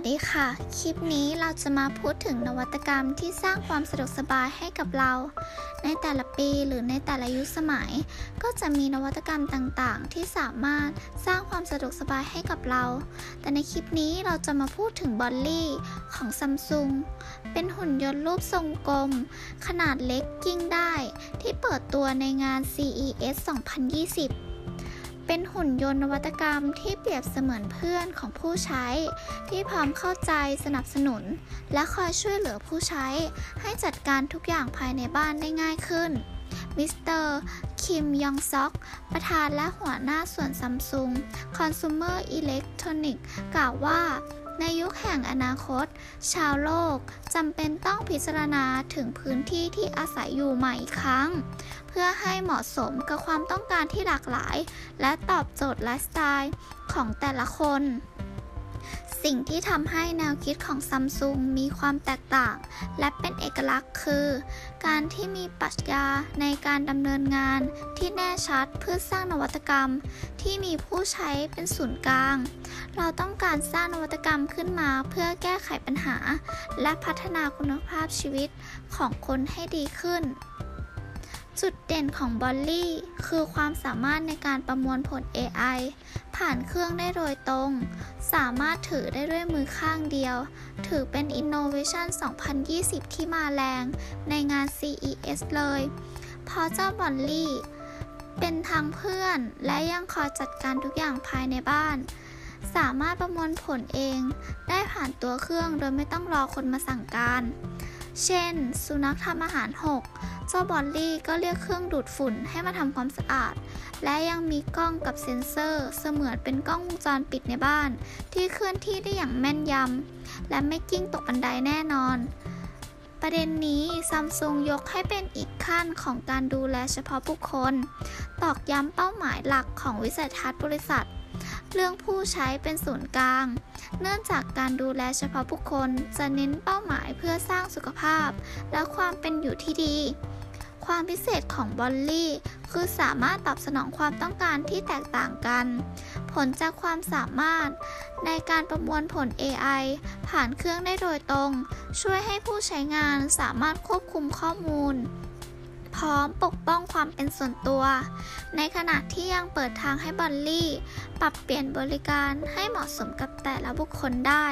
วัสดีค่ะ คลิปนี้เราจะมาพูดถึงนวัตกรรมที่สร้างความสะดวกสบายให้กับเรา ในแต่ละปีหรือในแต่ละยุคสมัย ก็จะมีนวัตกรรมต่างๆ ที่สามารถสร้างความสะดวกสบายให้กับเรา แต่ในคลิปนี้เราจะมาพูดถึงบอลลี่ของซัมซุงเป็นหุ่นยนต์รูปทรงกลม ขนาดเล็กกิ้งได้ ที่เปิดตัวในงาน CES 2020 เป็นหุ่นยนต์นวัตกรรมที่เปรียบเสมือนเพื่อนของผู้ใช้ ที่พร้อมเข้าใจสนับสนุน และคอยช่วยเหลือผู้ใช้ ให้จัดการทุกอย่างภายในบ้านได้ง่ายขึ้นมิสเตอร์ คิม ยองซอก ประธานและหัวหน้าส่วนซัมซุง Consumer Electronics กล่าวว่า ในยุคแห่งอนาคต ชาวโลกจำเป็นต้องพิจารณาถึงพื้นที่ที่อาศัยอยู่ใหม่อีกครั้ง เพื่อให้เหมาะสมกับความต้องการที่หลากหลาย และตอบโจทย์ไลฟ์สไตล์ของแต่ละคน สิ่งที่ทำให้แนวคิดของซัมซุงมีความแตกต่าง และเป็นเอกลักษณ์คือ การที่มีปรัชญาในการดำเนินงานที่แน่ชัดเพื่อสร้างนวัตกรรม ที่มีผู้ใช้เป็นศูนย์กลาง เราต้องการสร้างนวัตกรรมขึ้นมาเพื่อแก้ไขปัญหา และพัฒนาคุณภาพชีวิตของคนให้ดีขึ้น จุดเด่นของบอลลี่ คือความสามารถในการประมวลผล AI ผ่านเครื่องได้โดยตรง สามารถถือได้ด้วยมือข้างเดียว ถือเป็น Innovation 2020 ที่มาแรงในงาน CES เลย เพราะเจ้าบอลลี่ เป็นทั้งเพื่อนและยังคอยจัดการทุกอย่างภายในบ้าน สามารถประมวลผลเอง ได้ผ่านตัวเครื่องโดยไม่ต้องรอคนมาสั่งการ เช่น สุนัขทำอาหารหก เจ้าบอลลี่ก็เรียกเครื่องดูดฝุ่นให้มาทำความสะอาด และยังมีกล้องกับเซ็นเซอร์ เสมือนเป็นกล้องวงจรปิดในบ้าน ที่เคลื่อนที่ได้อย่างแม่นยำ และไม่กิ้งตกบันไดแน่นอน ประเด็นนี้ซัมซุงยกให้เป็นอีกขั้นของการดูแลเฉพาะบุคคล ตอกย้ำเป้าหมายหลักของวิสัยทัศน์บริษัท เรื่องผู้ใช้เป็นศูนย์กลาง เนื่องจากการดูแลเฉพาะบุคคล จะเน้นเป้าหมายเพื่อสร้างสุขภาพ และความเป็นอยู่ที่ดี ความพิเศษของบอลลี่ คือสามารถตอบสนองความต้องการที่แตกต่างกัน ผลจากความสามารถ ในการประมวลผล AI ผ่านเครื่องได้โดยตรง ช่วยให้ผู้ใช้งานสามารถควบคุมข้อมูล พร้อมปกป้องความเป็นส่วนตัว ในขณะที่ยังเปิดทางให้บอลลี่ ปรับเปลี่ยนบริการให้เหมาะสมกับแต่ละบุคคลได้